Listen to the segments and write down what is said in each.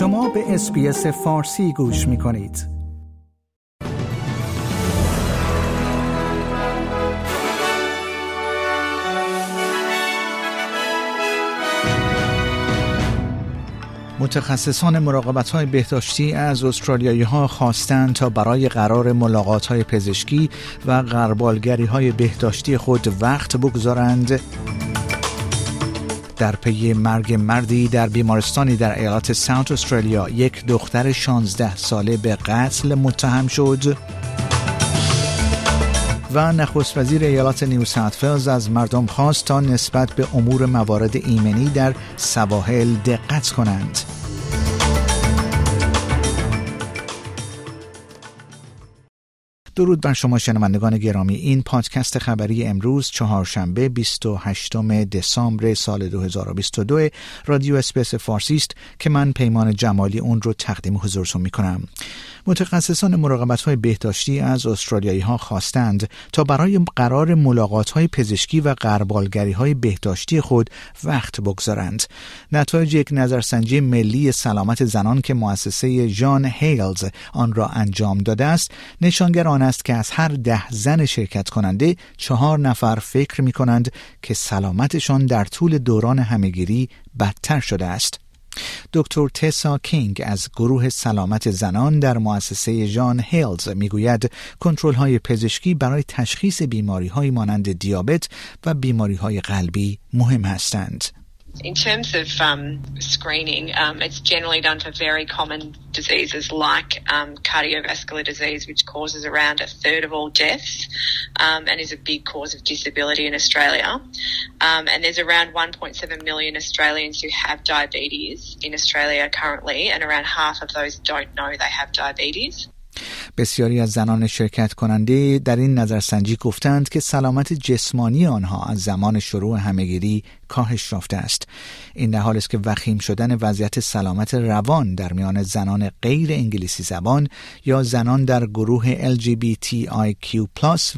شما به اسپیس فارسی گوش می کنید. متخصصان مراقبت های بهداشتی از استرالیایی ها خواستند تا برای قرار ملاقات های پزشکی و غربالگری های بهداشتی خود وقت بگذارند در پی مرگ مردی در بیمارستانی در ایالات ساوت استرالیا یک دختر 16 ساله به قتل متهم شد و نخست وزیر ایالات نیو ساوت از مردم خواست تا نسبت به امور موارد ایمنی در سواحل دقت کنند. درود بر شما شنوندگان گرامی این پادکست خبری امروز چهارشنبه 28 دسامبر سال 2022 رادیو SBS فارسی است که من پیمان جمالی اون رو تقدیم حضورتون می کنم متخصصان مراقبت های بهداشتی از استرالیایی ها خواستند تا برای قرار ملاقات های پزشکی و غربالگری های بهداشتی خود وقت بگذارند. نتایج یک نظرسنجی ملی سلامت زنان که مؤسسه جین هیلز آن را انجام داده است نشانگر آن است که از هر ده زن شرکت کننده چهار نفر فکر می کنند که سلامتشان در طول دوران همهگیری بدتر شده است. دکتر تسا کینگ از گروه سلامت زنان در مؤسسه جان هیلز می‌گوید کنترل های پزشکی برای تشخیص بیماری های مانند دیابت و بیماری های قلبی مهم هستند. In terms of um, screening, um, it's generally done for very common diseases like um, cardiovascular disease, which causes around a third of all deaths um, and is a big cause of disability in Australia. Um, and there's around 1.7 million Australians who have diabetes in Australia currently, and around half of those don't know they have diabetes. بسیاری از زنان شرکت کننده در این نظرسنجی گفتند که سلامت جسمانی آنها از زمان شروع همهگیری کاهش یافته است. این در حال است که وخیم شدن وضعیت سلامت روان در میان زنان غیر انگلیسی زبان یا زنان در گروه LGBTIQ+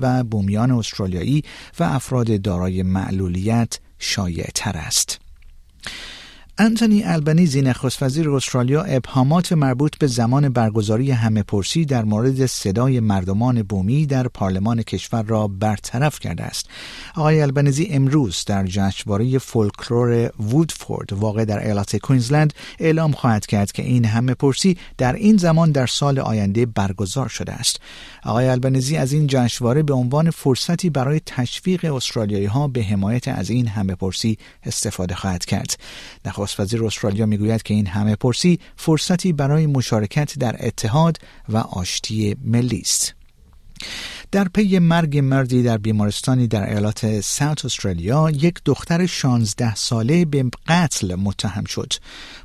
و بومیان استرالیایی و افراد دارای معلولیت شایع تر است. انتونی البنیزی نخست وزیر استرالیا ابهامات مربوط به زمان برگزاری همه پرسی در مورد صدای مردمان بومی در پارلمان کشور را برطرف کرده است. آقای البنیزی امروز در جشنواره فولکلور وودفورد واقع در ایالت کوینزلند اعلام خواهد کرد که این همه پرسی در این زمان در سال آینده برگزار شده است. آقای البنیزی از این جشنواره به عنوان فرصتی برای تشویق استرالیایی ها به حمایت از این همه پرسی استفاده خواهد کرد. نخست وزیر استرالیا می‌گوید که این همه پرسی فرصتی برای مشارکت در اتحاد و آشتی ملی است. در پی مرگ مردی در بیمارستانی در ایالات ساوت استرالیا یک دختر 16 ساله به قتل متهم شد.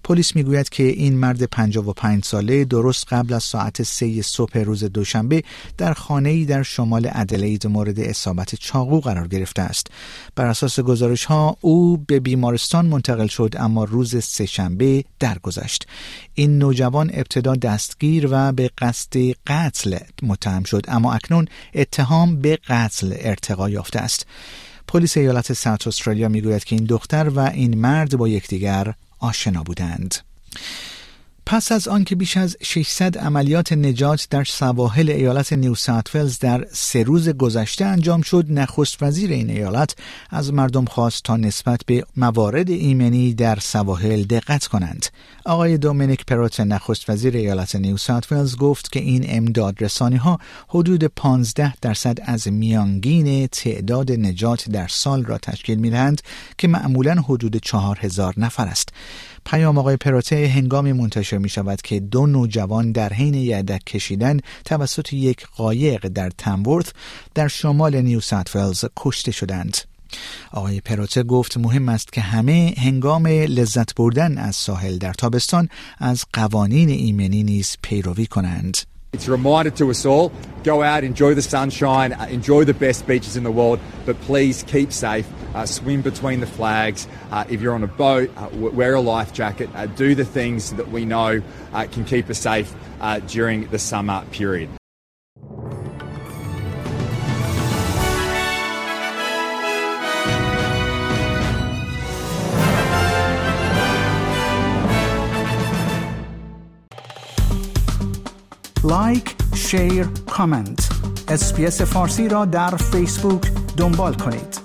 پلیس می‌گوید که این مرد 55 ساله درست قبل از ساعت سه صبح روز دوشنبه در خانه ای در شمال ادلید مورد اصابت چاقو قرار گرفته است. بر اساس گزارش ها او به بیمارستان منتقل شد اما روز سهشنبه درگذشت. این نوجوان ابتدا دستگیر و به قصد قتل متهم شد اما اکنون اتهام به قتل ارتقا یافته است. پلیس ایالت ساوت استرالیا می‌گوید که این دختر و این مرد با یکدیگر آشنا بودند. پس از آنکه بیش از 600 عملیات نجات در سواحل ایالت نیو ساوت در سه روز گذشته انجام شد نخست وزیر این ایالت از مردم خواست تا نسبت به موارد ایمنی در سواحل دقت کنند. آقای دومینیک پروت نخست وزیر ایالت نیو ساوت گفت که این امداد رسانی ها حدود 15 درصد از میانگین تعداد نجات در سال را تشکیل می دهند که معمولا حدود 4000 نفر است. پیام آقای پراته هنگامی منتشر می شود که دو نوجوان در حین یدک کشیدن توسط یک قایق در تمورث در شمال نیو ساوت کشته شدند. آقای پروته گفت مهم است که همه هنگام لذت بردن از ساحل در تابستان از قوانین ایمنی نیز پیروی کنند. It's a reminder to us all go out, enjoy the sunshine, enjoy the best beaches in the world, but please keep safe. Uh, swim between the flags. Uh, if you're on a boat, uh, wear a life jacket. Uh, do the things that we know uh, can keep us safe during the summer period. لایک شیر کامنت اسپیس فارسی را در فیسبوک دنبال کنید